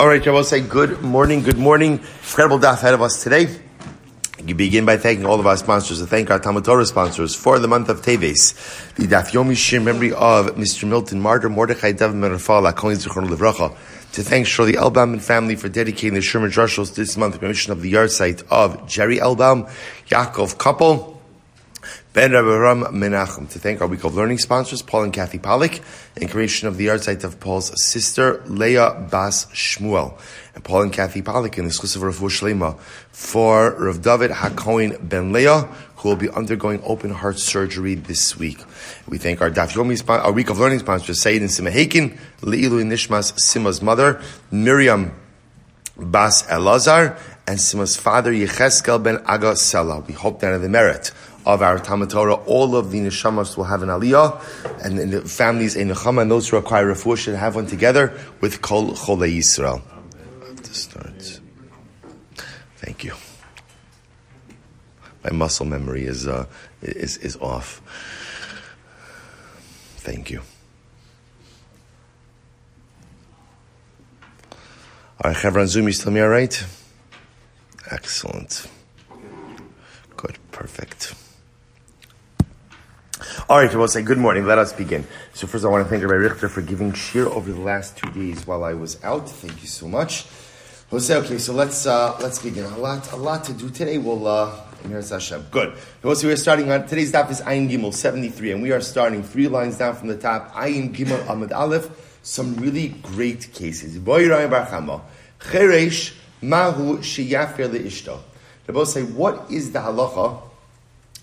All right, I will say good morning, good morning. Incredible daf ahead of us today. You begin by thanking all of our sponsors. To thank our Talmud Torah sponsors for the month of Teves, the Daf Yomi Shir memory of Mr. Milton Martyr Mordechai David Merafal Akolin Zichron Livracha. To thank Shirley Elbaum and family for dedicating the Sherman Drushos this month, permission of the yard site of Jerry Elbaum, Yaakov Couple. Ben Rabbaram Menachem to thank our week of learning sponsors, Paul and Kathy Pollock, and creation of the art site of Paul's sister, Leah Bas Shmuel, and Paul and Kathy Pollock in exclusive Rav Shlema for Rav David Hakoin Ben Leah, who will be undergoing open heart surgery this week. We thank our Daf Yomi, our week of learning sponsors, Sayyid and Sima Hakin, Leilu Nishmas Sima's mother, Miriam Bas Elazar, and Sima's father, Yecheskel Ben Aga Sela. We hope that in the merit of our Talmud Torah, all of the neshamas will have an aliyah, and, and the families in nechama and those who require refuah should have one together with Kol Chole Yisrael. To start. Thank you. My muscle memory is uh, is is off. Thank you. All right, Chevron Zoom, you still me all right? Excellent. Good, perfect. All right, we'll say good morning. Let us begin. So first, I want to thank Rabbi Richter for giving shir over the last two days while I was out. Thank you so much. Say okay. So let's uh, let's begin. A lot, a lot to do today. We'll uh, Hashem. Good. So we're starting on today's daf is Ayin Gimel seventy three, and we are starting three lines down from the top. Ayin Gimel Amid Aleph. Some really great cases. Cheresh Mahu Leishto. They both say, what is the halacha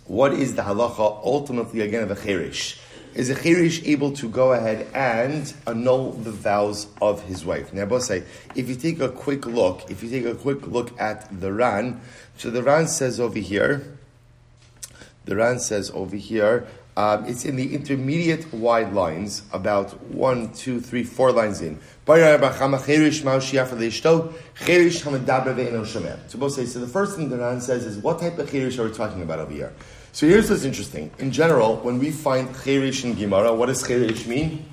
what is the halacha ultimately again of a cherish? Is a cherish able to go ahead and annul the vows of his wife? Now, I say, if you take a quick look, if you take a quick look at the Ran, so the Ran says over here, the Ran says over here, um, it's in the intermediate wide lines, about one, two, three, four lines in. So both say, so the first thing the Ran says is, what type of cherish are we talking about over here? So here's what's interesting. In general, when we find cherish in Gemara, what does cherish mean?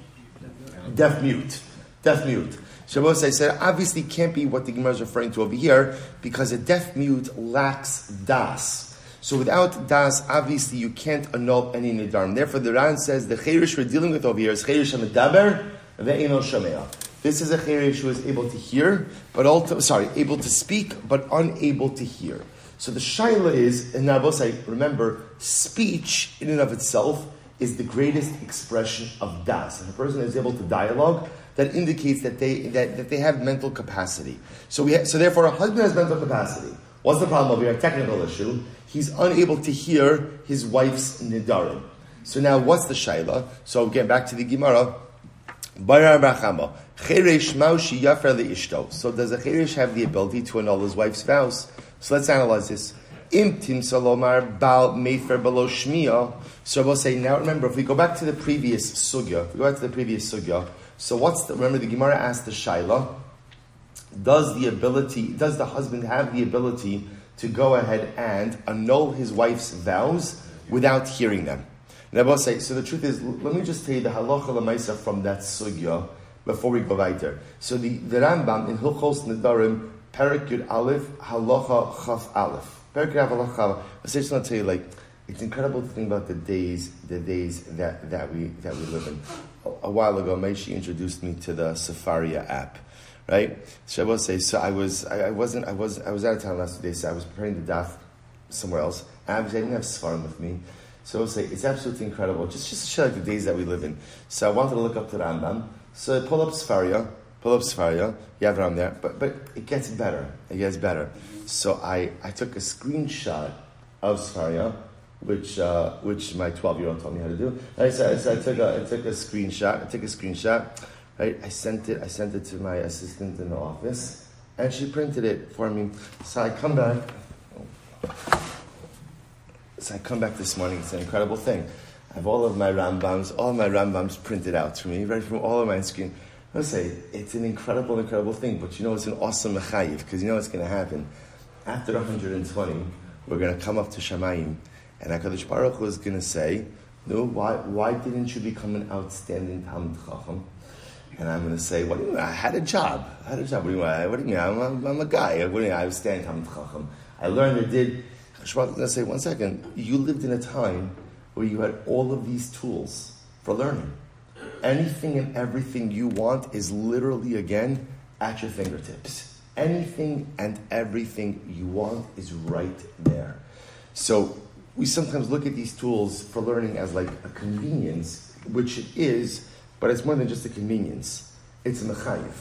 Deaf mute. Deaf mute. Shabbos, I said, obviously can't be what the Gemara is referring to over here because a deaf mute lacks das. So without das, obviously you can't annul any nidarim. Therefore, the Ran says the cherish we're dealing with over here is cherish hamidaber ve'eno shamea. This is a cherish who is able to hear, but also, sorry, able to speak, but unable to hear. So the shaila is, and Nabosai, remember, speech in and of itself is the greatest expression of das. And a person is able to dialogue, that indicates that they, that, that they have mental capacity. So, we ha- so therefore, a husband has mental capacity. What's the problem over here? A technical issue. He's unable to hear his wife's nidarim. So now, what's the shaila? So again, back to the Gemara. So does a cheresh have the ability to annul his wife's vows? So let's analyze this. Imtim salomar bal mefer below shmiya. So we'll say now. Remember, if we go back to the previous sugya, if we go back to the previous sugya. So what's the? Remember, the Gemara asked the shaila: Does the ability? Does the husband have the ability to go ahead and annul his wife's vows without hearing them? And will say. So the truth is, let me just tell you the halacha lemaisa from that sugya before we go right there. So the, the Rambam in Hilchos Nedarim Perik Yud Aleph, Halacha Chaf Aleph. Perik Yud Halacha Chaf. I just want to tell you, like, it's incredible to think about the days, the days that, that we that we live in. A, a while ago, Maishi introduced me to the Sefaria app, right? I will say, so I was, I, I wasn't, I was, I was out of town last day, so I was preparing the daf somewhere else. And I, I didn't have Sfarim with me. So I will say, it's absolutely incredible. Just, just to show like the days that we live in. So I wanted to look up the Rambam. So I pull up Sefaria pull up Sefaria, you have there, but, but it gets better. It gets better. So I, I took a screenshot of Sefaria, which, uh, which my 12 year old told me how to do. I, so, so I, took a, I took a screenshot, I took a screenshot, right? I sent it, I sent it to my assistant in the office, and she printed it for me. So I come back, so I come back this morning, it's an incredible thing. I have all of my Rambams, all of my Rambams printed out to me, right from all of my screen. I say it's an incredible, incredible thing, but you know it's an awesome mechayiv because you know it's going to happen. After 120, we're going to come up to Shamayim, and Hakadosh Baruch Hu is going to say, "No, why, why didn't you become an outstanding Talmud Chacham?" And I'm going to say, what do you mean? I had a job. I had a job. What do you mean? What do you mean? I'm a, I'm a guy. What do you mean? I was standing Talmud Chacham. I learned I did. Shmuel is going to say, one second. You lived in a time where you had all of these tools for learning. Anything and everything you want is literally, again, at your fingertips. Anything and everything you want is right there. So we sometimes look at these tools for learning as like a convenience, which it is, but it's more than just a convenience. It's a mechayiv.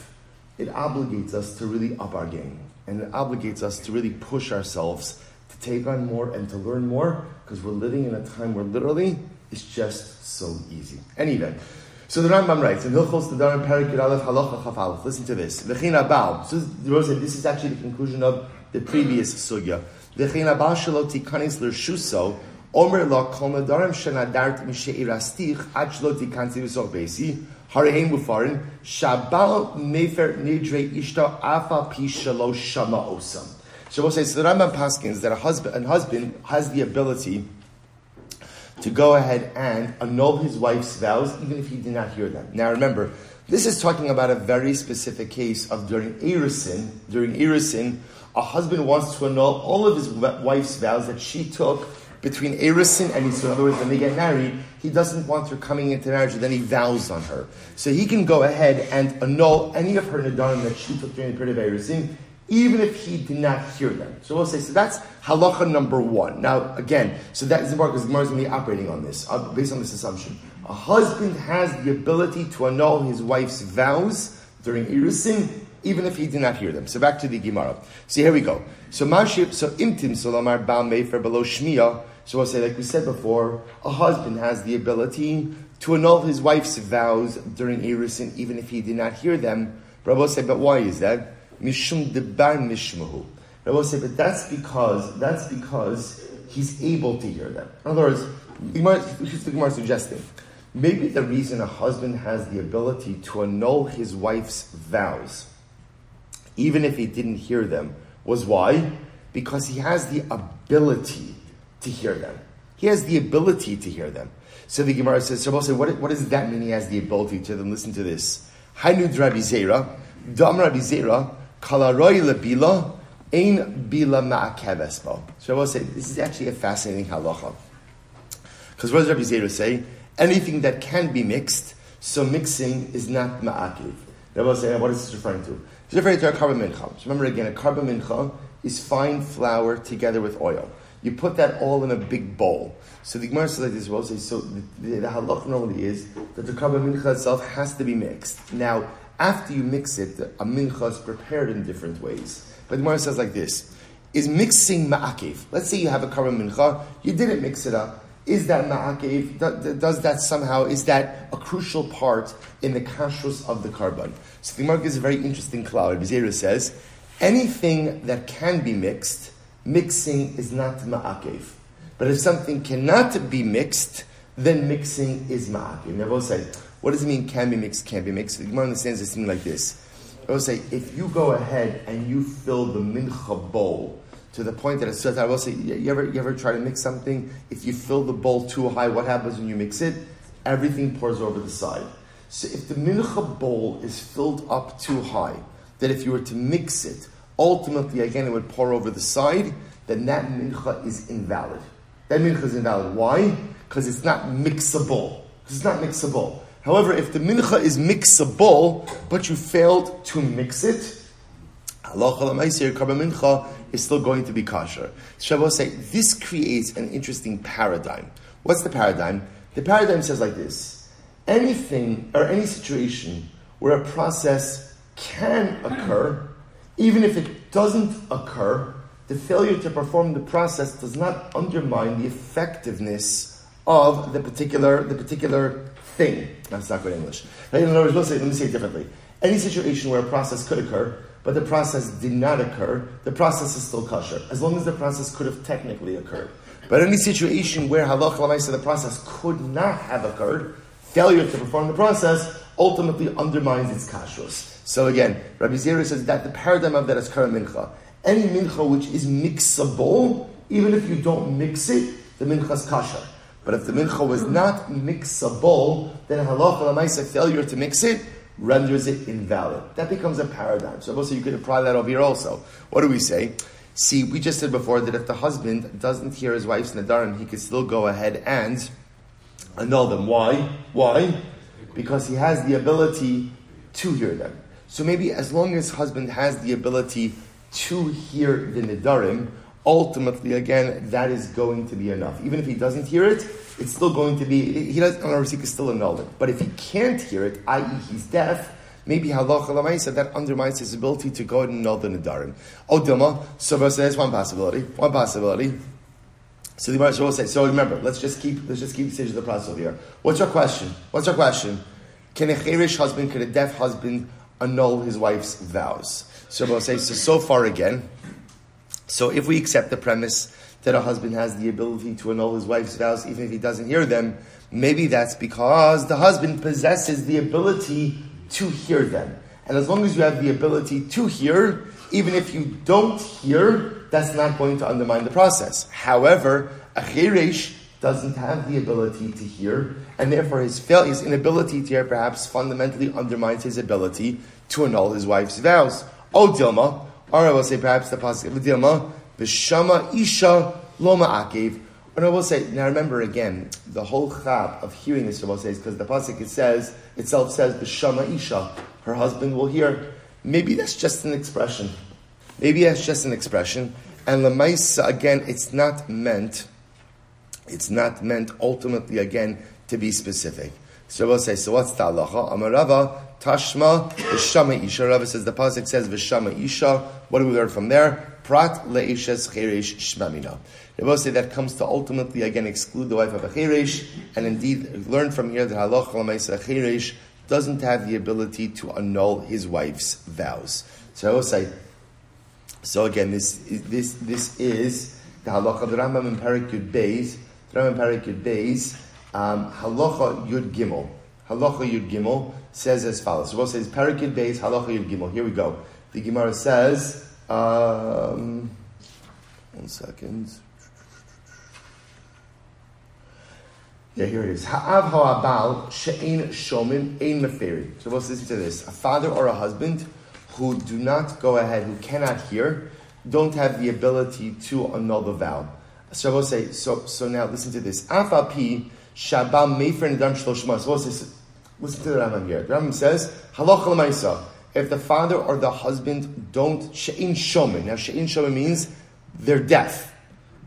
It obligates us to really up our game, and it obligates us to really push ourselves to take on more and to learn more, because we're living in a time where literally it's just so easy. Anyway, so the Rambam writes in Hilchos Nedarim Perikid Aleph Halacha Chaf. Listen to this. V'chein abal. So the Rose said this is actually the conclusion of the previous sugya. V'chein abal shelo tikanis l'rshuso. Omer lo kol nadarim shenadart mishe'irastich ad shelo tikansi v'sok beisi. Harehem mufarin. Shabal nefer nidre ishta afa pi shelo shama osam. So we'll say, so the Rambam Paskins that a husband, a husband has the ability to go ahead and annul his wife's vows even if he did not hear them. Now remember, this is talking about a very specific case of during Erisin, during Erisin, a husband wants to annul all of his wife's vows that she took between Erisin and Yisrael. In other words, when they get married, he doesn't want her coming into marriage with any vows on her. So he can go ahead and annul any of her nadarim that she took during the period of Erisin, even if he did not hear them. So we'll say, so that's halacha number one. Now, again, so that is important because Gemara is going to be operating on this, uh, based on this assumption. A husband has the ability to annul his wife's vows during Irusin, even if he did not hear them. So back to the Gemara. See, here we go. So Mashib, so Imtim Solamar Bal Mefer below Shmiya. So we'll say, like we said before, a husband has the ability to annul his wife's vows during Irusin, even if he did not hear them. Rabbi said, but why is that? Mishum debar mishmahu. Rabbi said, but that's because that's because he's able to hear them. In other words, the Gemara is suggesting maybe the reason a husband has the ability to annul his wife's vows, even if he didn't hear them, was why? Because he has the ability to hear them. He has the ability to hear them. So the Gemara says, so say, what, what does that mean? He has the ability to them. Listen to this. Hainu Rabbi Zera, Dam Rabbi Zera, Kalaroi lebila, ein bila ma'akevesbo. So I will say, this is actually a fascinating halacha. Because what does Rabbi Zera say? Anything that can be mixed, so mixing is not ma'akiv. I will say, what is this referring to? It's referring to a karban mincha. So remember again, a karban mincha is fine flour together with oil. You put that all in a big bowl. So the Gemara says like this, well, so the, the, the halach normally is that the karban mincha itself has to be mixed. Now, after you mix it, a mincha is prepared in different ways. But the Gemara says like this: Is mixing ma'akev? Let's say you have a karban mincha, you didn't mix it up. Is that ma'akev? Does that somehow? Is that a crucial part in the kashrus of the karban? So the Gemara gives a very interesting cloud. Bizera says anything that can be mixed, mixing is not ma'akev. But if something cannot be mixed, then mixing is ma'akev. They say what does it mean can be mixed, can't be mixed? The Gemara understands this thing like this. I will say, if you go ahead and you fill the mincha bowl to the point that it's so I will say, you ever, you ever try to mix something? If you fill the bowl too high, what happens when you mix it? Everything pours over the side. So if the mincha bowl is filled up too high, that if you were to mix it, ultimately again it would pour over the side, then that mincha is invalid. That mincha is invalid. Why? Because it's not mixable. It's not mixable. However, if the mincha is mixable, but you failed to mix it, mincha is still going to be kosher. Shavuot say this creates an interesting paradigm. What's the paradigm? The paradigm says like this: anything or any situation where a process can occur, even if it doesn't occur, the failure to perform the process does not undermine the effectiveness of the particular the particular thing. That's not good English. In other words, let me say it differently. Any situation where a process could occur, but the process did not occur, the process is still kosher, as long as the process could have technically occurred. But any situation where halach lamaisa the process could not have occurred, failure to perform the process ultimately undermines its kashrus. So again, Rabbi Zera says that the paradigm of that is kara mincha. Any mincha which is mixable, even if you don't mix it, the mincha is kosher. But if the mincha was not mixable, then halacha lamaisa failure to mix it renders it invalid. That becomes a paradigm. So also you could apply that over here also. What do we say? See, we just said before that if the husband doesn't hear his wife's nadarim, he can still go ahead and annul them. Why? Why? Because he has the ability to hear them. So maybe as long as husband has the ability to hear the nadarim, ultimately, again, that is going to be enough. Even if he doesn't hear it, it's still going to be, he doesn't, he can still it. But if he can't hear it, i.e., he's deaf, maybe halacha lamaisa, that undermines his ability to go and annul the nadarim. Oh, Dilma, so there's one possibility, one possibility. So the Gemara will say, so remember, let's just keep, let's just keep the stage of the process here. What's your question? What's your question? Can a cherish husband, can a deaf husband annul his wife's vows? So we'll say, so, so far again, so if we accept the premise that a husband has the ability to annul his wife's vows even if he doesn't hear them, maybe that's because the husband possesses the ability to hear them. And as long as you have the ability to hear, even if you don't hear, that's not going to undermine the process. However, a chiresh doesn't have the ability to hear, and therefore his, fail, his inability to hear perhaps fundamentally undermines his ability to annul his wife's vows. Oh, Dilma, or I will say perhaps the pasuk of Dilma, B'shama Isha Loma Akev. And I will say, now remember again, the whole chab of hearing this, I will say, is because the pasuk it says, itself says, B'shama Isha, her husband will hear. Maybe that's just an expression. Maybe that's just an expression. And Lamaisa, again, it's not meant, it's not meant ultimately, again, to be specific. So we'll say, so what's the halacha? Amarava, Tashma, Vishama Isha. Rava says, the Pasuk says, Vishama Isha. What do we learn from there? Prat le'ishes cheresh shmamina. Both say that comes to ultimately, again, exclude the wife of a cheresh, and indeed, learn from here that halacha l'maisa cheresh doesn't have the ability to annul his wife's vows. So I will say, so again, this, this, this is the halacha of the Rambam in Parak Yud Beis, the Rambam in Parak Beis, um, halacha Yud Gimel. Halacha Yud Gimel says as follows. So we'll say Beis, halacha Yud Gimel. Here we go. The Gemara says, um, one second. Yeah, here it is. Ha'av ha'abal she'ein shomin ein meferi. So let's listen to this. A father or a husband who do not go ahead, who cannot hear, don't have the ability to annul the vow. So we'll say, so, so now listen to this. Afapi shabam mefer nedam shloshma. So say, listen to the Rambam here. The Rambam says, halacha l'maisa. If the father or the husband don't, she'in shomin. Now she'in shomin means they're deaf.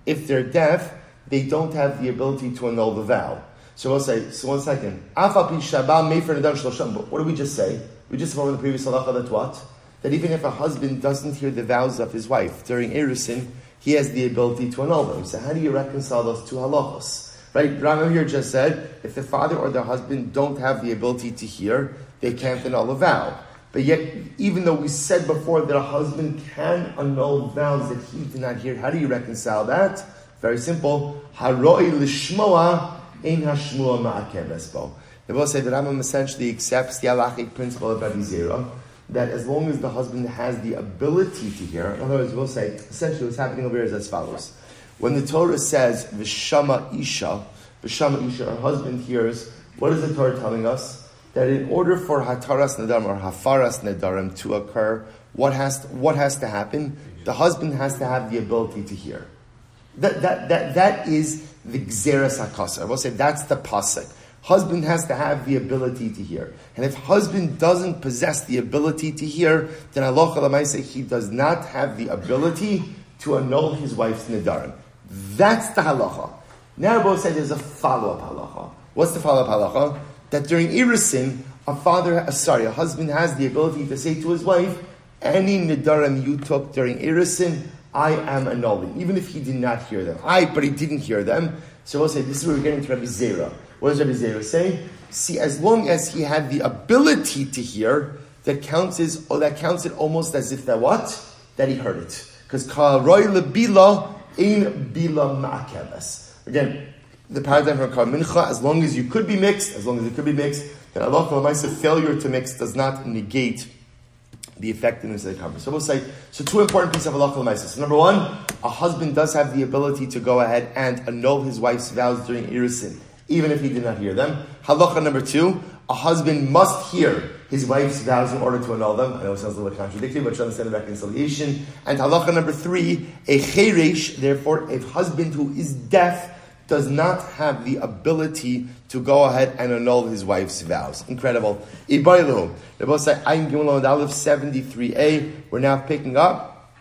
If they're deaf, they don't have the ability to annul the vow. So we'll say, so one second. Afapi shabam mefer nedam shloshma. But what did we just say? We just saw in the previous halacha that what? that even if a husband doesn't hear the vows of his wife during Erusin, he has the ability to annul them. So how do you reconcile those two halachos? Right? Rambam here just said, if the father or the husband don't have the ability to hear, they can't annul a vow. But yet, even though we said before that a husband can annul vows that he did not hear, how do you reconcile that? Very simple. Haroi lishmoa ein hashmua ma'akem esbo. They will say that Rambam essentially accepts the halachic principle of Rabbi Zera, that as long as the husband has the ability to hear, in other words, we'll say, essentially what's happening over here is as follows. When the Torah says, Vishama Isha, Vishama Isha, her husband hears, what is the Torah telling us? That in order for Hataras Nadarim or Hafaras Nadarim to occur, what has to, what has to happen? The husband has to have the ability to hear. That, that, that, that is the Gzeres HaKasa. I will say that's the pasuk. Husband has to have the ability to hear. And if husband doesn't possess the ability to hear, then Allah say he does not have the ability to annul his wife's nidarim. That's the halacha. Both said there's a follow-up halacha. What's the follow-up halacha? That during irisin, a father, uh, sorry, a husband has the ability to say to his wife, any nidarim you took during irisin, I am annulling, even if he did not hear them. I, but he didn't hear them. So we'll say this is where we're getting to Rabbi Zera. What does Rabbi Zera say? See, as long as he had the ability to hear, that counts as, or that counts it almost as if that what? That he heard it. Because roy lebila in bila ma'akeves. Again, the paradigm from Kal Mincha, as long as you could be mixed, as long as it could be mixed, then Allah failure to mix does not negate the effectiveness of the cover. So we'll say, so two important pieces of halacha So number one, a husband does have the ability to go ahead and annul his wife's vows during irisin even if he did not hear them. Halacha number two, a husband must hear his wife's vows in order to annul them. I know it sounds a little contradictory, but you understand the reconciliation. And halacha number three, a cheresh, therefore, a husband who is deaf does not have the ability to go ahead and annul his wife's vows. Incredible. Ibailu. The both say, I'm on Aleph 73a. We're now picking up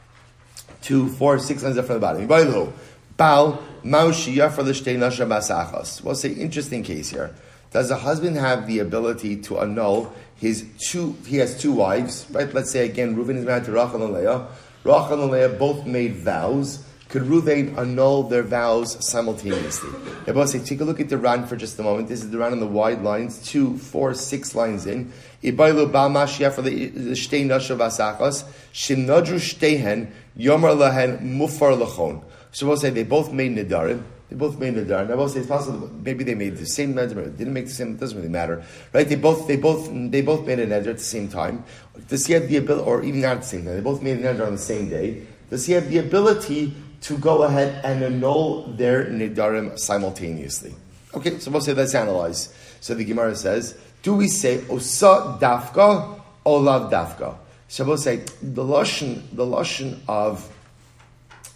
two, four, six lines up from the bottom. Ibailu. Bal Maushia for the Basachos. We'll say interesting case here. Does a husband have the ability to annul his two? He has two wives, right? Let's say again, Reuven is married to Rachel and Leah. Rachel and Leah both made vows. Could Reuven annul their vows simultaneously? I say, take a look at the Ran for just a moment. This is the Ran on the wide lines, two, four, six lines in. Ibailu Mashia for the Shtei Nasha Basachos. Shinadru Shtehen Yomar Lahen Mufar Lachon. So say they both made Nidarim. They both made Nidarim. I will say it's possible. Maybe they made the same Neder. Didn't make the same. It doesn't really matter, right? They both, they both, they both made a Neder at the same time. Does he have the ability, or even not at the same time? They both made a Neder on the same day. Does he have the ability to go ahead and annul their Nidarim simultaneously? Okay, so we'll say let's analyze. So the Gemara says, do we say Osa Dafka or Lav Dafka? So we'll say the lashon, the lashon of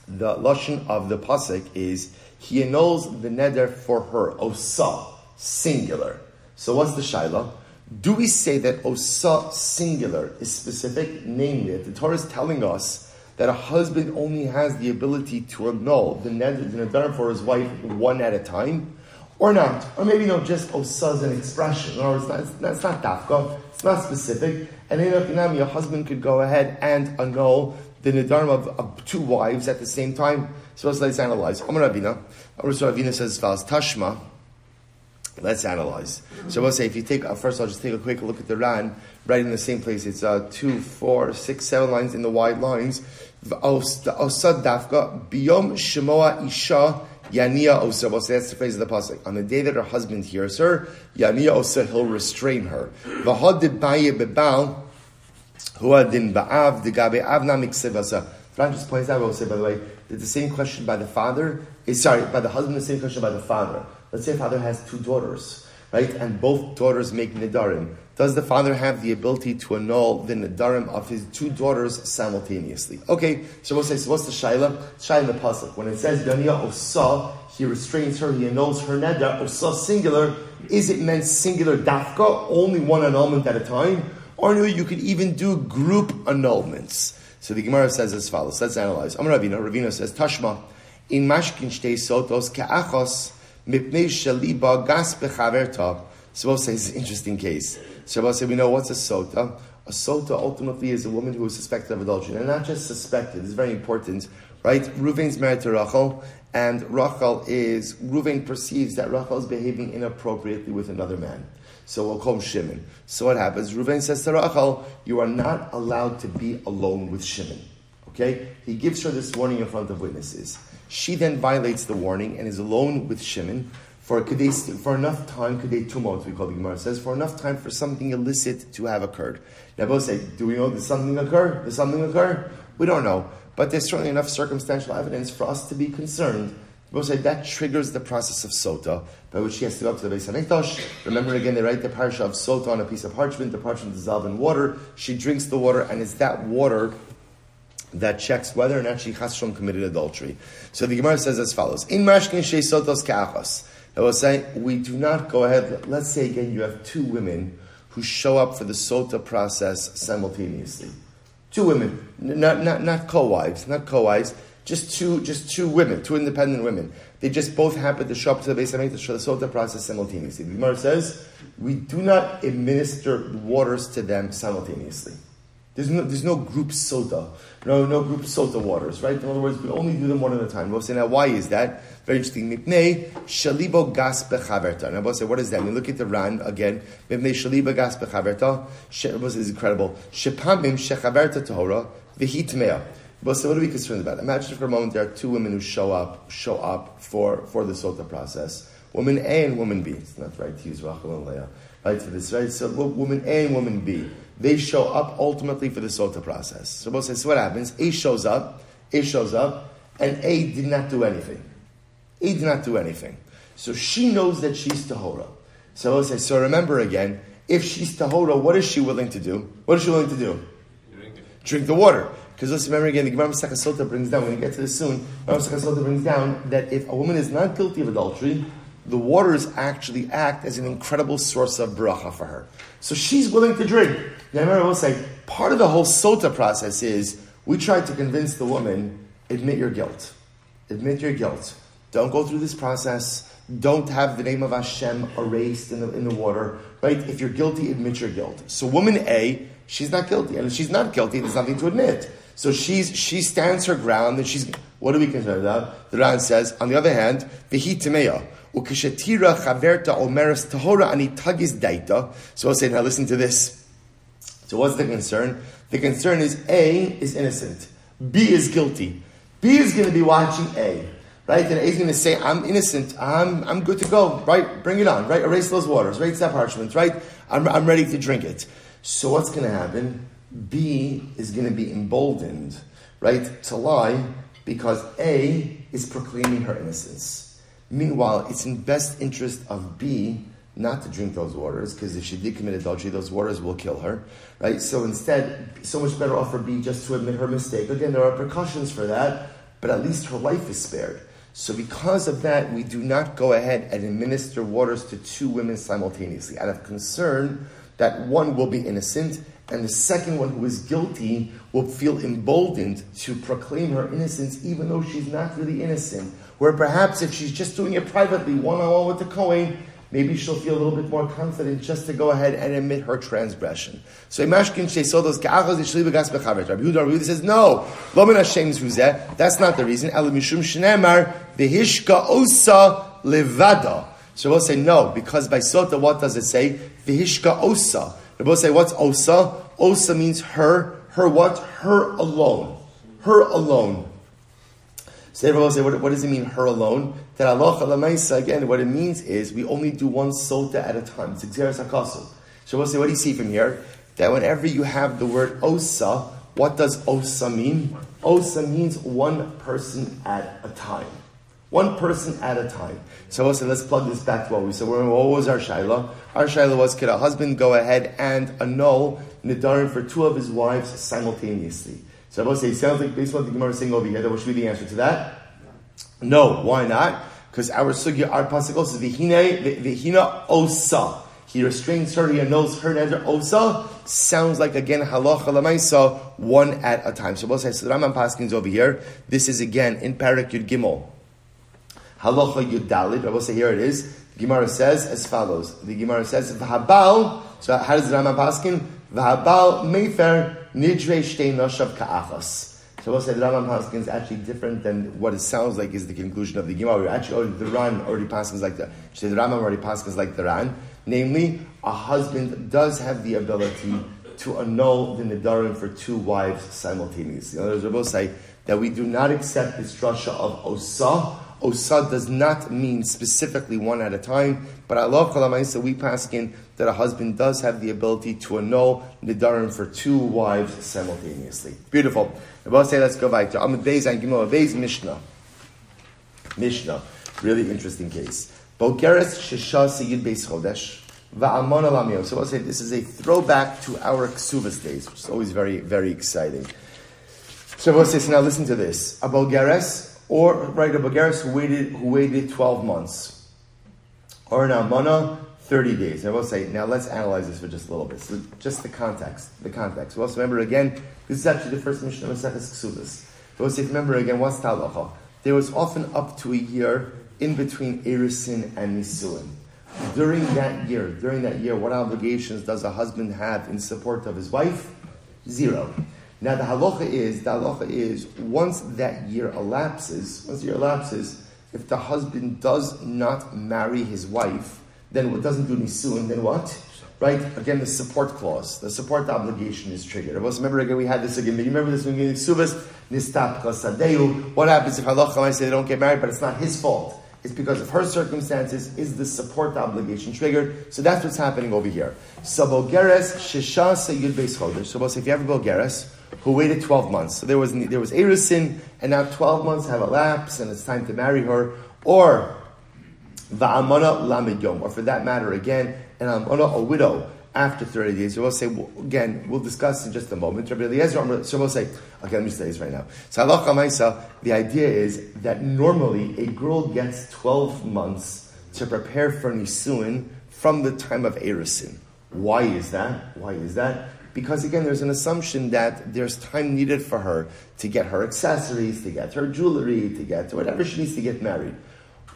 the lashon of the pasuk is he annuls the neder for her osa singular. So what's the shaila? Do we say that osa singular is specific? Namely, the Torah is telling us that a husband only has the ability to annul the neder, for his wife one at a time, or not, or maybe not just osa as an expression, or it's not, it's not, it's not dafka, it's not specific. And in a your husband could go ahead and annul the nidarim of, of, two wives at the same time. So let's, analyze. Amar Ravina. Amar Ravina says as follows: Tashma. Let's analyze. So we'll say if you take uh, first, I'll just take a quick look at the Ran, right in the same place. It's uh, two, four, six, seven lines in the wide lines. Osad dafka biyom shemoa isha yania osa. Well, so that's the phrase of the pasuk. On the day that her husband hears her, yania osa, he'll restrain her. V'had baye bebal Huadin ba'av digabe avna miksevasa. Fran just points out, I will say, by the way, that the same question by the father is, sorry, by the husband, the same question by the father. Let's say father has two daughters, right? And both daughters make nidarim. Does the father have the ability to annul the nidarim of his two daughters simultaneously? Okay, so we'll say, so what's the shaila? Shaila the pasuk. When it says Daniya Osa, he restrains her, he annuls her neder, Osa singular, is it meant singular dafka, only one annulment at a time? Or you could even do group annulments. So the Gemara says as follows. Let's analyze. Amar Ravina. Ravina says, Tashma, in mashkin shtei sotos ke'achos mipnei shaliba gas bechaverta. So we'll say it's an interesting case. So we'll we know what's a sota. A sota ultimately is a woman who is suspected of adultery. And not just suspected, it's very important, right? Ruvain's married to Rachel, and Rachel is, Ruvain perceives that Rachel is behaving inappropriately with another man. So we'll call him Shimon. So what happens? Reuven says to Rachel, you are not allowed to be alone with Shimon. Okay? He gives her this warning in front of witnesses. She then violates the warning and is alone with Shimon for, for enough time, could they tumult, we call the Gemara says, for enough time for something illicit to have occurred. Now both say, do we know that something occur? Did something occur? We don't know. But there's certainly enough circumstantial evidence for us to be concerned Rabbi say that triggers the process of sota, by which she has to go up to the Beis Hamikdash. Remember again, they write the parasha of sota on a piece of parchment. The parchment dissolves in water. She drinks the water, and it's that water that checks whether or not she chasshon committed adultery. So the Gemara says as follows: In mashkin she sotos ka'achas. I will say we do not go ahead. Let's say again, you have two women who show up for the sota process simultaneously. Two women, not not not co-wives, not co-wives just two, just two women, two independent women. They just both happen to show up to the base of the Sota process simultaneously. The Gemara says, we do not administer waters to them simultaneously. There's no, there's no group sota, no, no group sota waters, right? In other words, we only do them one at a time. We'll say, now why is that? Very interesting. Mipnei shalibo gas bechaverta. Now we'll say, what is that? We look at the Ran again. Mipnei shalibo gas bechaverta. This is incredible. Shepamim shechaverta tahora v'hitmea. But so what are we concerned about? Imagine for a moment there are two women who show up, show up for, for the sota process. Woman A and woman B. It's not right to use Rachel and Leah. Right for this, right? So woman A and woman B. They show up ultimately for the sota process. So both says, so what happens? A shows up, A shows up, and A did not do anything. A did not do anything. So she knows that she's Tahora. So says, so remember again, if she's tahora, what is she willing to do? What is she willing to do? Drink the water. Because let's remember again, the Gemara Masechah Sota brings down, when we get to this soon, Gemara Masechah Sota brings down that if a woman is not guilty of adultery, the waters actually act as an incredible source of bracha for her. So she's willing to drink. Now, remember, I will say, part of the whole Sota process is we try to convince the woman, admit your guilt. Admit your guilt. Don't go through this process. Don't have the name of Hashem erased in the, in the water, right? If you're guilty, admit your guilt. So woman A, she's not guilty. And if she's not guilty, there's nothing to admit. So she's, she stands her ground and she's, what do we consider that? The Ran says, on the other hand, vihi temeya. Ukishatira chaverta omeres tahora ani tagis daita. So I'll say, now listen to this. So what's the concern? The concern is A is innocent. B is guilty. B is going to be watching A right? And A is going to say, I'm innocent, I'm, I'm good to go, right? Bring it on, right? Erase those waters, right? Step parchments, right? I'm, I'm ready to drink it. So what's going to happen? B is going to be emboldened, right, to lie because A is proclaiming her innocence. Meanwhile, it's in best interest of B not to drink those waters because if she did commit adultery, those waters will kill her, right? So instead, so much better off for B just to admit her mistake. Again, there are precautions for that, but at least her life is spared. So because of that, we do not go ahead and administer waters to two women simultaneously out of concern that one will be innocent and the second one who is guilty will feel emboldened to proclaim her innocence even though she's not really innocent. Where perhaps if she's just doing it privately, one on one with the Kohen, maybe she'll feel a little bit more confident just to go ahead and admit her transgression. So Imashkin those Ka'achos Yishli Begas Bechavet. Rabbi Yehuda Rabbi says, no, Lomin Hashem Zuzeh, that's not the reason. Elu Mishum Shneemar, Vihishka Osa Levada. So we'll say no, because by Sota, what does it say? Vihishka Osa. We'll say, what's Osa? Osa means her, her what? Her alone. Her alone. So will say, what, what, does it mean, her alone? That Allah again, what it means is we only do one sota at a time. It's Xeris HaKasu. So we'll say, what do you see from here? That whenever you have the word osa, what does osa mean? Osa means one person at a time. One person at a time. So say, let's plug this back to what we said. What was our shaila? Our shaila was, could a husband go ahead and annul nidarim for two of his wives simultaneously? So I will say, it sounds like based on the Gemara is saying over here, that what should be the answer to that? No. Why not? Because our sugya, our pasuk says, v'hine, v'hina osa. He restrains her, he knows her neder osa. Sounds like, again, halacha lamaisa, one at a time. So we'll say, so the Rambam Paskins over here. This is again in Parak Yud Gimel. Halacha Yud Dalit. I will say, here it is. The Gemara says as follows. The Gemara says, v'habal. So how does the Rambam Paskin? V'habal mefer Nidre shtei noshav ka'achas. So we'll say the Rambam Paskin is actually different than what it sounds like is the conclusion of the Gemara. We're actually already, the Ran already passes like the, the Rambam already passes like the Ran. Namely, a husband does have the ability to annul the Nidarim for two wives simultaneously. In other words, both say that we do not accept this drasha of Osa. Osa does not mean specifically one at a time, but I Allah Kalamaisa, we pass in that a husband does have the ability to annul nidarim for two wives simultaneously. Beautiful. I'll say let's go back to Amud Beis and Gimel Beis Mishnah. Mishnah, really interesting case. Bogeres Shesha Yid Beis Chodesh. So I'll say this is a throwback to our Ksuvas days, which is always very, very exciting. So we'll say, so now listen to this. A Bogeres, or right, a Bogeres who waited, who waited 12 months. Or an Amana 30 days. I will say, now let's analyze this for just a little bit. So just the context. The context. We also remember again, this is actually the first mission of Maseches Ksubas. We say, remember again, what's Talacha? There was often up to a year in between Erisin and Nisuin. During that year, during that year, what obligations does a husband have in support of his wife? Zero. Now the halacha is, the halacha is, once that year elapses, once the year elapses, if the husband does not marry his wife, then what doesn't do nisuin, then what? Right? Again, the support clause, the support obligation is triggered. Remember again, we had this again. You remember this when we Suvas, Nistap Sadeu. What happens if Allah I say they don't get married, but it's not his fault? It's because of her circumstances, is the support obligation triggered? So that's what's happening over here. So Bogeres Shisha Yud Beis Chodesh. So if you have a who waited 12 months, so there was there was Erusin, and now 12 months have elapsed, and it's time to marry her, or Va'amana lamid yom, or for that matter, again, an amana, a widow, after 30 days. We'll say, well, again, we'll discuss in just a moment. Rabbi Eliezer, so we'll say, okay, let me say this right now. So halacha the idea is that normally a girl gets 12 months to prepare for nisuin from the time of erisin. Why is that? Why is that? Because again, there's an assumption that there's time needed for her to get her accessories, to get her jewelry, to get whatever she needs to get married.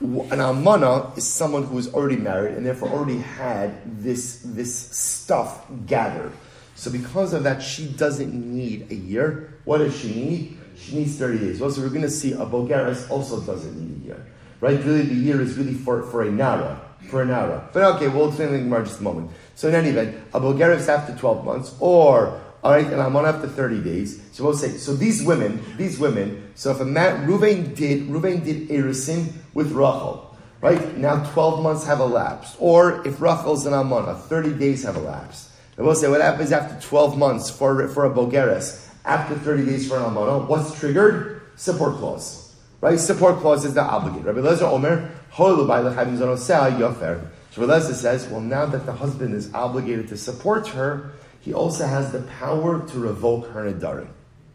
An almana is someone who is already married and therefore already had this, this stuff gathered. So because of that, she doesn't need a year. What does she need? She needs 30 days. Also, we're going to see a Bogaris also doesn't need a year. Right? Really, the year is really for, for a Nara. For an hour. But okay, we'll explain the Gemara just a moment. So in any event, a Bogaris after 12 months, or all right, and I'm on after 30 days. So we'll say, so these women, these women, so if a man, Ruvain did, Ruvain did Erisim with Rachel, right? Now 12 months have elapsed. Or if Rachel's an Amana, 30 days have elapsed. And we'll say, what happens after 12 months for, for a Bogeres? After 30 days for an Amana, what's triggered? Support clause. Right? Support clause is the obligate. Rabbi Lezer Omer, Shvalesa says, well, now that the husband is obligated to support her, he also has the power to revoke her nedarim.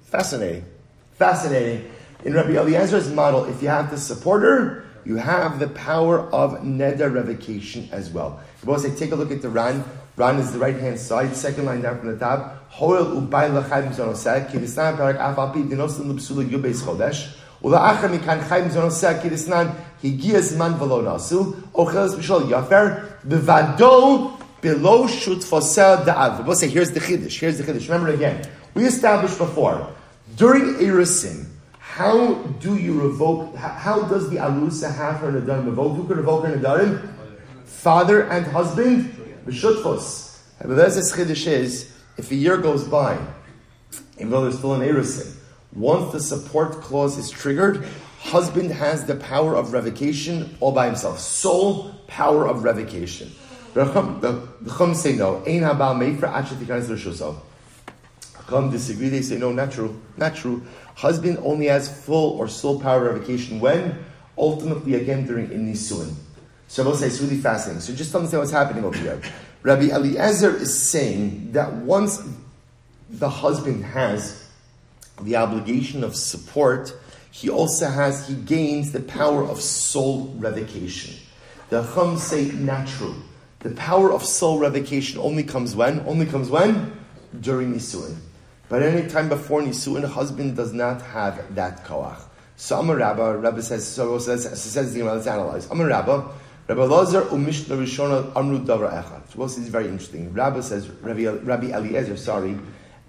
Fascinating. Fascinating. In Rabbi Eliezer's model, if you have the supporter, you have the power of nedar revocation as well. You also take a look at the Ran. Ran is the right hand side, second line down from the top. Hoel ubay l'chayim zonosek, kidisnan parak af alpi dinosim l'psula yubeis chodesh. Ula'acha mikan chayim zonosek, kidisnan הגיע זמן ולא נעשו, אוכלס בשביל יפר, בוודאו Below shutfosel da'av. We'll say, here's the chiddush. Here's the chiddush. Remember again, we established before during erisin. How do you revoke? How does the arusa have her nadarim revoked? Who can revoke her nadarim? Father and husband. B'shutfos. But there's this chiddush is if a year goes by, even though there's still an erisin, once the support clause is triggered, husband has the power of revocation all by himself. Sole power of revocation. The, Chum say no. Ein habal mefer achet tikanis. Chum disagree. They say no, not true. Not true. Husband only has full or sole power of revocation when? Ultimately, again, during in nisuin. So I will say it's really fascinating. So just understand what's happening over here. Rabbi Eliezer is saying that once the husband has the obligation of support, he also has, he gains the power of soul revocation. The Chum say natural. The power of soul revocation only comes when? Only comes when? During Nisuin. But any time before Nisuin, husband does not have that koach. So I'm a rabbi, says, so says, says the let's analyze. I'm a Rabbi Lazar umishna rishona amru davar echad. Well, this is very interesting. Rabbi says, Rabbi, Rabbi Eliezer, sorry,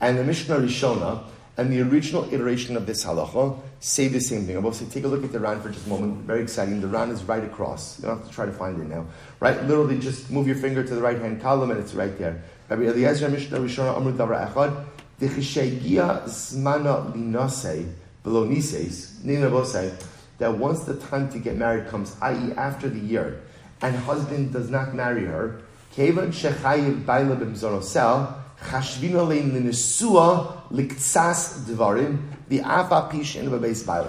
and the Mishnah Rishona, and the original iteration of this halacha say the same thing. I'm will say, take a look at the Ran for just a moment. Very exciting. The Ran is right across. You don't have to try to find it now. Right? Literally, just move your finger to the right hand column and it's right there. Rabbi Eliezer Mishnah Echad. That once the time to get married comes, i.e., after the year, and husband does not marry her,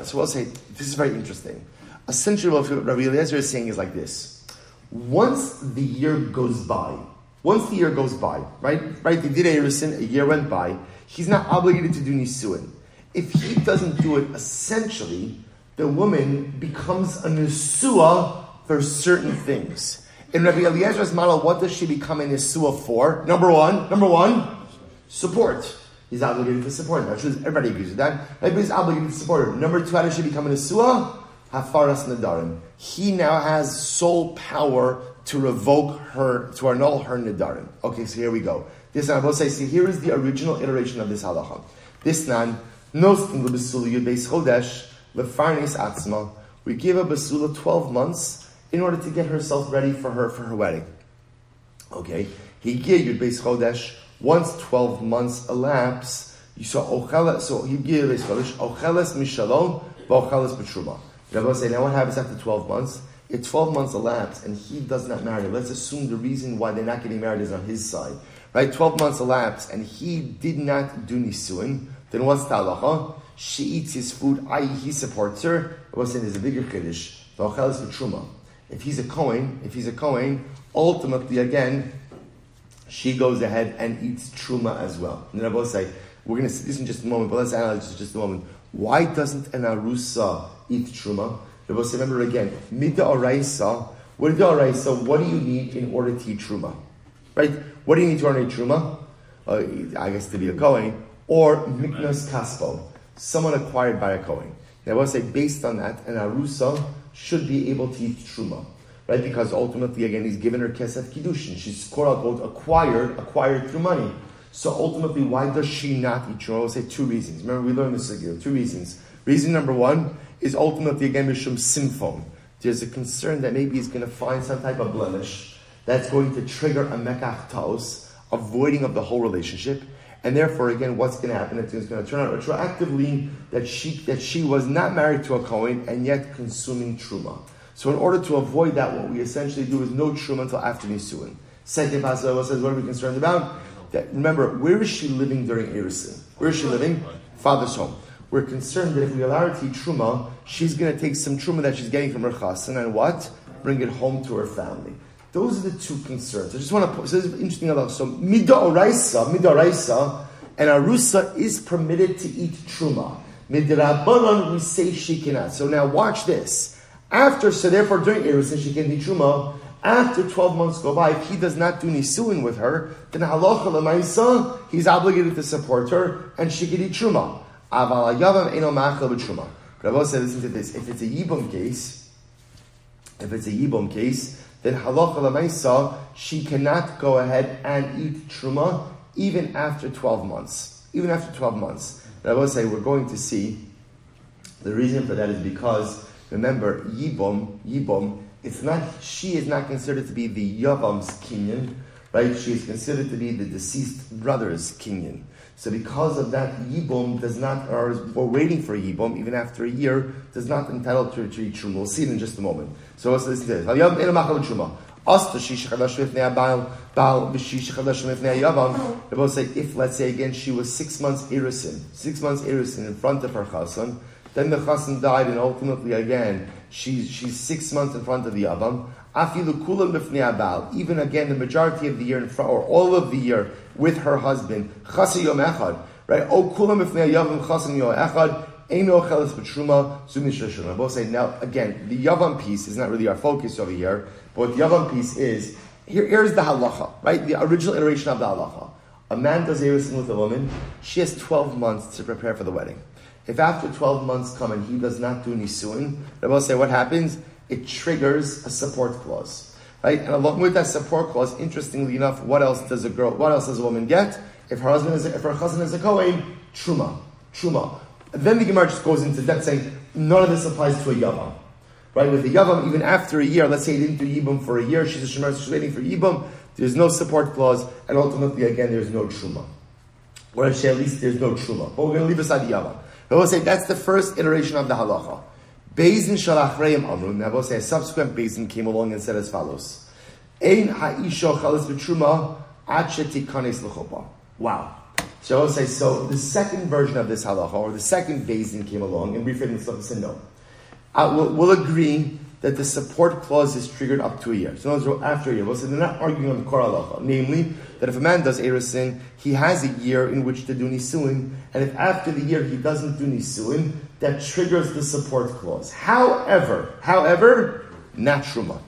So we'll say this is very interesting. Essentially, what Rabbi Eliezer is saying is like this: Once the year goes by, once the year goes by, right, right, they did Erisin, a year went by. He's not obligated to do nisuin. If he doesn't do it, essentially, the woman becomes a nisua for certain things. In Rabbi Eliezer's model, what does she become a nisua for? Number one, number one, support. He's obligated to support her. Everybody agrees with that. Everybody's obligated to support her. Number two, how does she become an Asua? Hafaras Nadarim. He now has sole power to revoke her, to annul her Nadarim. Okay, so here we go. This I will say, see, here is the original iteration of this halacha. This nan, nostim lebesula beis chodesh, lefarnis atzma. We give a basula 12 months in order to get herself ready for her, for her wedding. Okay? He gave you beis chodesh, once 12 months elapse, you saw Ocheles, so he gives Ocheles Mishalom, Ocheles Betruma. Rabbi say, now what happens after 12 months? If 12 months elapse and he does not marry, let's assume the reason why they're not getting married is on his side. Right? 12 months elapse and he did not do Nisuin, then what's the halacha? She eats his food, i.e., he supports her. What's in is a bigger Kiddush, the Ocheles Betruma. If he's a Kohen, if he's a Kohen, ultimately again, she goes ahead and eats truma as well. And then I say, we're going to see this in just a moment, but let's analyze this just a moment. Why doesn't an arusa eat truma? Rabbi say, remember again, mida oraisa. What oraisa? What do you need in order to eat truma? Right? What do you need to earn truma? Uh, I guess to be a kohen or miknas kaspo, someone acquired by a kohen. Now, I say, based on that, an arusa should be able to eat truma right? Because ultimately, again, he's given her kesef kiddushin. She's quote unquote acquired, acquired through money. So ultimately, why does she not eat truma? I'll say two reasons. Remember, we learned this again. Two reasons. Reason number one is ultimately again mishum simphon. There's a concern that maybe he's going to find some type of blemish that's going to trigger a mekach taos, avoiding of the whole relationship. And therefore, again, what's going to happen? It's going to turn out retroactively that she that she was not married to a Kohen and yet consuming truma. So in order to avoid that, what we essentially do is no truma until after Nisuin. Second Pasuk says, what are we concerned about? That remember, where is she living during Erisin? Where is she living? Father's home. We're concerned that if we allow her to eat truma, she's going to take some truma that she's getting from her chassan and what? Bring it home to her family. Those are the two concerns. I just want to put, so this is interesting. So mida oraisa, mida oraisa, and arusa is permitted to eat truma. Midrabanan, we say she cannot. So now watch this. After, so therefore during Erusin she can eat Truma. After 12 months go by, if he does not do Nisuin with her, then halacha lemaisa, he's obligated to support her, and she can eat Truma. Aval ayavam eno machal b'Truma. Rabbi said, listen to this, if it's a Yibum case, if it's a Yibum case, then halacha lemaisa, she cannot go ahead and eat Truma even after 12 months. Even after 12 months. And I Rabbi say, we're going to see, the reason for that is because Remember, Yibom, Yibom, it's not, she is not considered to be the Yavam's kinyan, right? She is considered to be the deceased brother's kinyan. So because of that, Yibom does not, or we're waiting for Yibom, even after a year, does not entitle to retrieve Truma. We'll see it in just a moment. So let's listen to this. They both say, if, let's say again, she was six months irisin, six months irisin in front of her chassan, then the chassan died, and ultimately, again, she's, she's six months in front of the Avam. Afilu kulam abal. Even again, the majority of the year in front, or all of the year with her husband. Chasa yom echad. Right? Oh, kulam b'fnei Yavam chasim yom echad. Eino chelis say now again, the Yavam piece is not really our focus over here, but what the Yavam piece is here. Here's the halacha, right? The original iteration of the halacha. A man does erusin with a woman. She has twelve months to prepare for the wedding. If after 12 months come and he does not do nisuin, I will say what happens? It triggers a support clause. Right? And along with that support clause, interestingly enough, what else does a girl, what else does a woman get? If her husband is, a, if her husband is a Kohen, truma. Truma. Then the Gemara just goes into depth saying, none of this applies to a Yavam. Right? With a Yavam, even after a year, let's say he didn't do Yibam for a year, she's a Shemer, she's waiting for Yibam, there's no support clause, and ultimately, again, there's no Truma. Or at least there's no Truma. But we're going to leave aside the Yavam. I will say that's the first iteration of the halacha. Bezin shalachreim amrun. I will say a subsequent Bezin came along and said as follows: Ein ha'isha ad. Wow. So I say so. The second version of this halacha, or the second Bezin came along and reframed himself and no. Uh, we'll, we'll, agree that the support clause is triggered up to a year. So in after a year, we'll say they're not arguing on the core halacha, namely that if a man does Erusin, he has a year in which to do Nisuin, and if after the year he doesn't do Nisuin, that triggers the support clause. However, however, not Truma.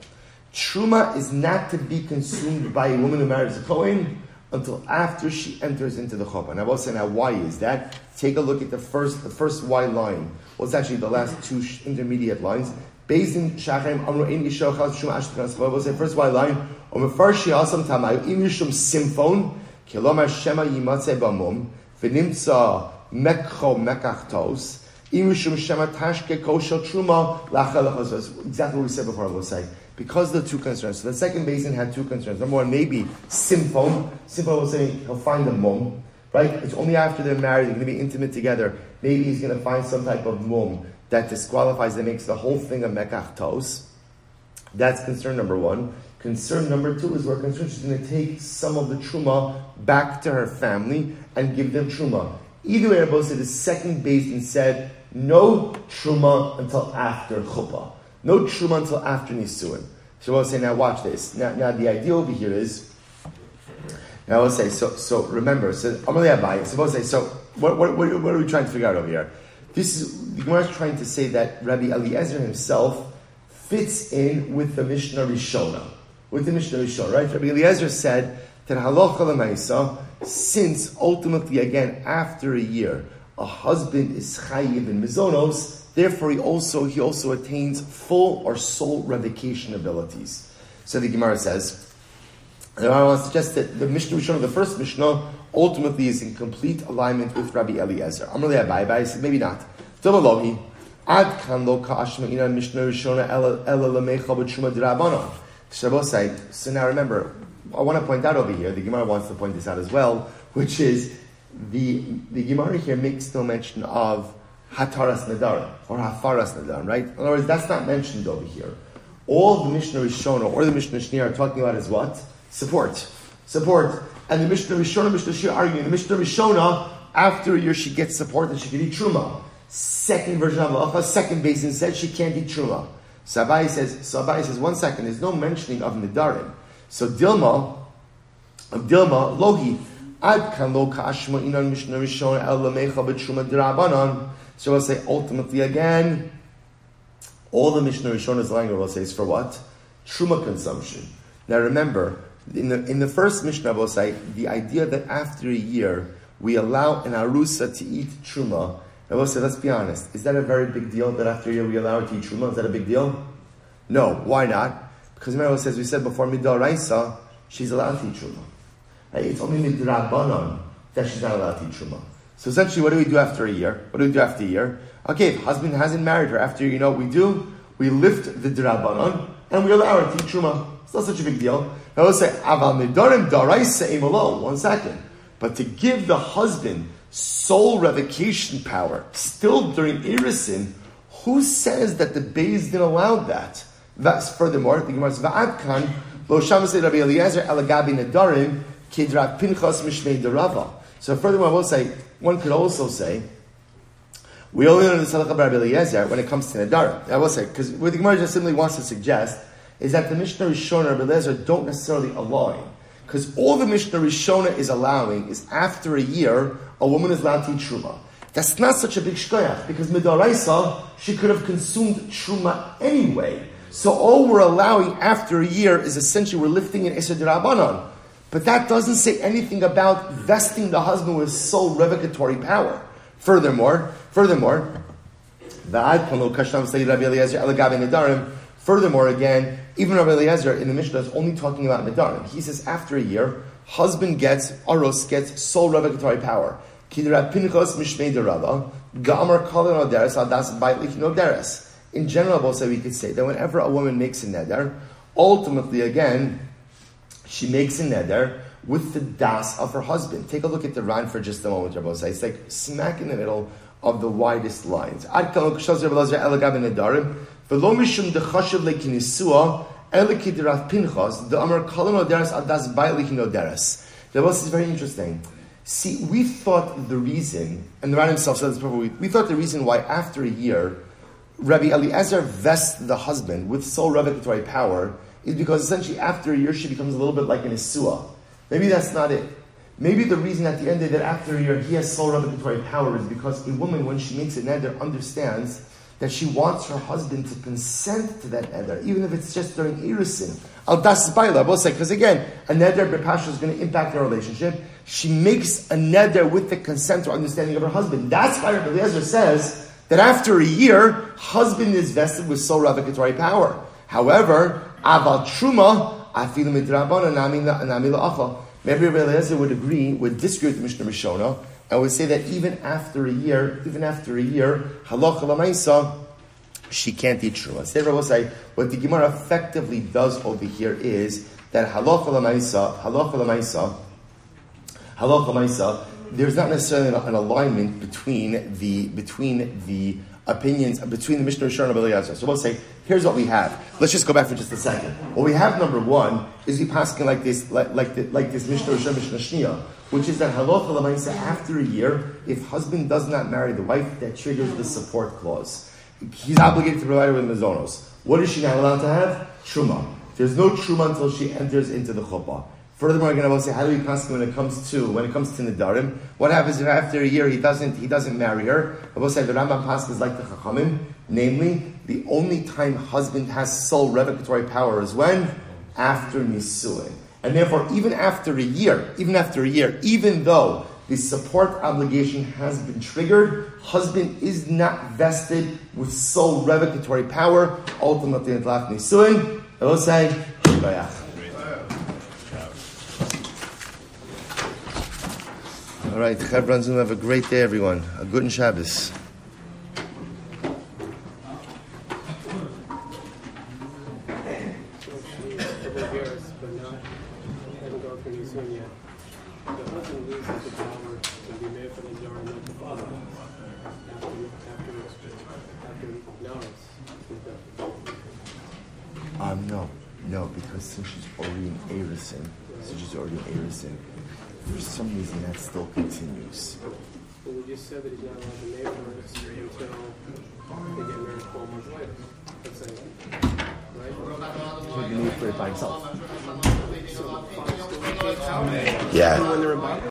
Truma is not to be consumed by a woman who marries a Kohen until after she enters into the chuppah. And I will say now, why is that? Take a look at the first, the first Y line. Well, it's actually the last two intermediate lines. Based in Shachem, Amru Ein Yishol Chaz Shum Ashtikans Chol. We'll say first Y line. Omer Farshi Asam Tamayu Im Yishum Simfon Kilom Hashema Yimatze Bamum V'nimtza Mekcho Mekachtos Im Yishum Shema Tashke Truma Lachal Exactly what we said before, I will say. Because the two concerns. So the second basin had two concerns. Number one, maybe simphon. Simphon was saying he'll find a mum, right? It's only after they're married, they're going to be intimate together. Maybe he's going to find some type of mum that disqualifies, that makes the whole thing a mekach tos. That's concern number one. Concern number two is we're concerned she's going to take some of the truma back to her family and give them truma. Either way, Rabbi said the second basin said no truma until after chuppah, no truma until after nisuin. So I will say now watch this. Now, now the idea over here is Now I will say, so, so remember, so Amalei Abai, suppose I say, so what, what, what, what, are we trying to figure out over here? This is, the Gemara is trying to say that Rabbi Eliezer himself fits in with the Mishnah Rishona. With the Mishnah Rishona, right? Rabbi Eliezer said that halacha lemaisa, since ultimately again after a year, a husband is chayiv in mizonos, therefore he also he also attains full or sole revocation abilities. So the Gemara says, and I want to suggest that the Mishnah Rishon, the first Mishnah, ultimately is in complete alignment with Rabbi Eliezer. Amalei Abai, I said maybe not. Ad kan lo ina Mishnah Rishon ela lemecha b'tshuma. Shabbosai. So now remember, I want to point out over here, the Gemara wants to point this out as well, which is the, the Gemara here makes no mention of Hataras Nedarim or Hafaras Nedarim, right? In other words, that's not mentioned over here. All the Mishnah Rishona or the Mishnah Shnia are talking about is what? Support. Support. And the Mishnah Rishona, Mishnah Shia arguing, the Mishnah Rishona, after a year she gets support and she can eat Truma. Second version of Malacha, second basin said she can't eat Truma. Sabai says, Sabai says, one second, there's no mentioning of Nedarim. So Dilma, Dilma, Lohi, Ad kan lo kashma inan Mishnah Rishona el lamecha b'truma d'rabanan. So I'll say ultimately again, all the Mishnah Rishona's language will say is for what? Truma consumption. Now remember, in the, in the first Mishnah, will say, the idea that after a year, we allow an arusa to eat truma, I will say, let's be honest, is that a very big deal that after a year we allow her to eat truma? Is that a big deal? No. Why not? Because remember, says, we said before, midaraisa, she's allowed to eat truma. Right? It's only midrabanon that she's not allowed to eat truma. So essentially, what do we do after a year? What do we do after a year? Okay, if husband hasn't married her, after you know we do? We lift the drabanon and we allow her to eat truma. It's not such a big deal. Now let's say, aval midorim daraisa alone. One second. But to give the husband sole revocation power, still during Irisin, who says that the Beis didn't allow that? That's furthermore, the Gemara says, Va'adkan, lo shamasei Rabbi Eliezer elagabi nedarim, kidrat pinchas mishmei derava. So furthermore, I will say, one could also say, we only learn the Salach Rabbi Eliezer when it comes to Nedarim. I will say, because what the Gemara just simply wants to suggest is that the Mishnah Rishona and Rabbi don't necessarily align. Because all the Mishnah Rishona is allowing is after a year, a woman is allowed to eat Truma. That's not such a big shkoyach, because Midaraisa, she could have consumed Truma anyway. So all we're allowing after a year is essentially we're lifting an Isser Rabbanon. But that doesn't say anything about vesting the husband with sole revocatory power. Furthermore, furthermore, Furthermore, again, even Rabbi Eliezer in the Mishnah is only talking about Nedarim. He says after a year, husband gets, Aros gets sole revocatory power. In general, also we could say that whenever a woman makes a neder, ultimately, again, she makes a neder with the das of her husband. Take a look at the Ran for just a moment, Rabbi It's like smack in the middle of the widest lines. Dechashav lekinisua elikidirat pinchas the. That was very interesting. See, we thought the reason, and the Ran himself said this before, we, we thought the reason why after a year, Rabbi Eliezer vests the husband with sole revocatory power is because essentially after a year she becomes a little bit like an Isua. Maybe that's not it. Maybe the reason at the end of that after a year he has sole revocatory power is because a woman, when she makes a neder, understands that she wants her husband to consent to that neder, even if it's just during irisin. Al das baila, we'll say, because again, a neder bepasha is going to impact their relationship. She makes a neder with the consent or understanding of her husband. That's why Rabbi Eliezer says that after a year, husband is vested with sole revocatory power. However, aval truma, afilu midrabana namila achal. Maybe Rabbi Eliezer would agree, would disagree with Mishnah Rishona, I would say that even after a year, even after a year, halacha lamaisa, she can't eat truma. Say, Rabbi say, what the Gemara effectively does over here is that halacha lamaisa, halacha lamaisa, halacha lamaisa, there's not necessarily an, alignment between the between the opinions between the Mishnah Rishon and Eliezer. So we'll say, here's what we have. Let's just go back for just a second. What we have, number one, is we passing like this, like, like, the, like this Mishnah Rishon, Mishnah Shnia, which is that halacha lamaisa after a year, if husband does not marry the wife, that triggers the support clause. He's obligated to provide her with mazonos. What is she now allowed to have? Truma. There's no truma until she enters into the chuppah. Furthermore, again, going to say, how do we pass when it comes to when it comes to Nedarim? What happens if after a year he doesn't he doesn't marry her? I will say the Rambam Pasuk is like the Chachamim, namely the only time husband has sole revocatory power is when after Nisuin, and therefore even after a year, even after a year, even though the support obligation has been triggered, husband is not vested with sole revocatory power. Ultimately, in Tlach Nisuin, I will say, All right, have a great day, everyone. A good Shabbos. Um, no, no, because since she's already in Arison, since she's already in Arison, for some reason that still continues. Well, we just said that he's not allowed to name her until they get married 12 months later. Let's say, right? He can name for it by himself. So the father still Yeah. when they're in bondage.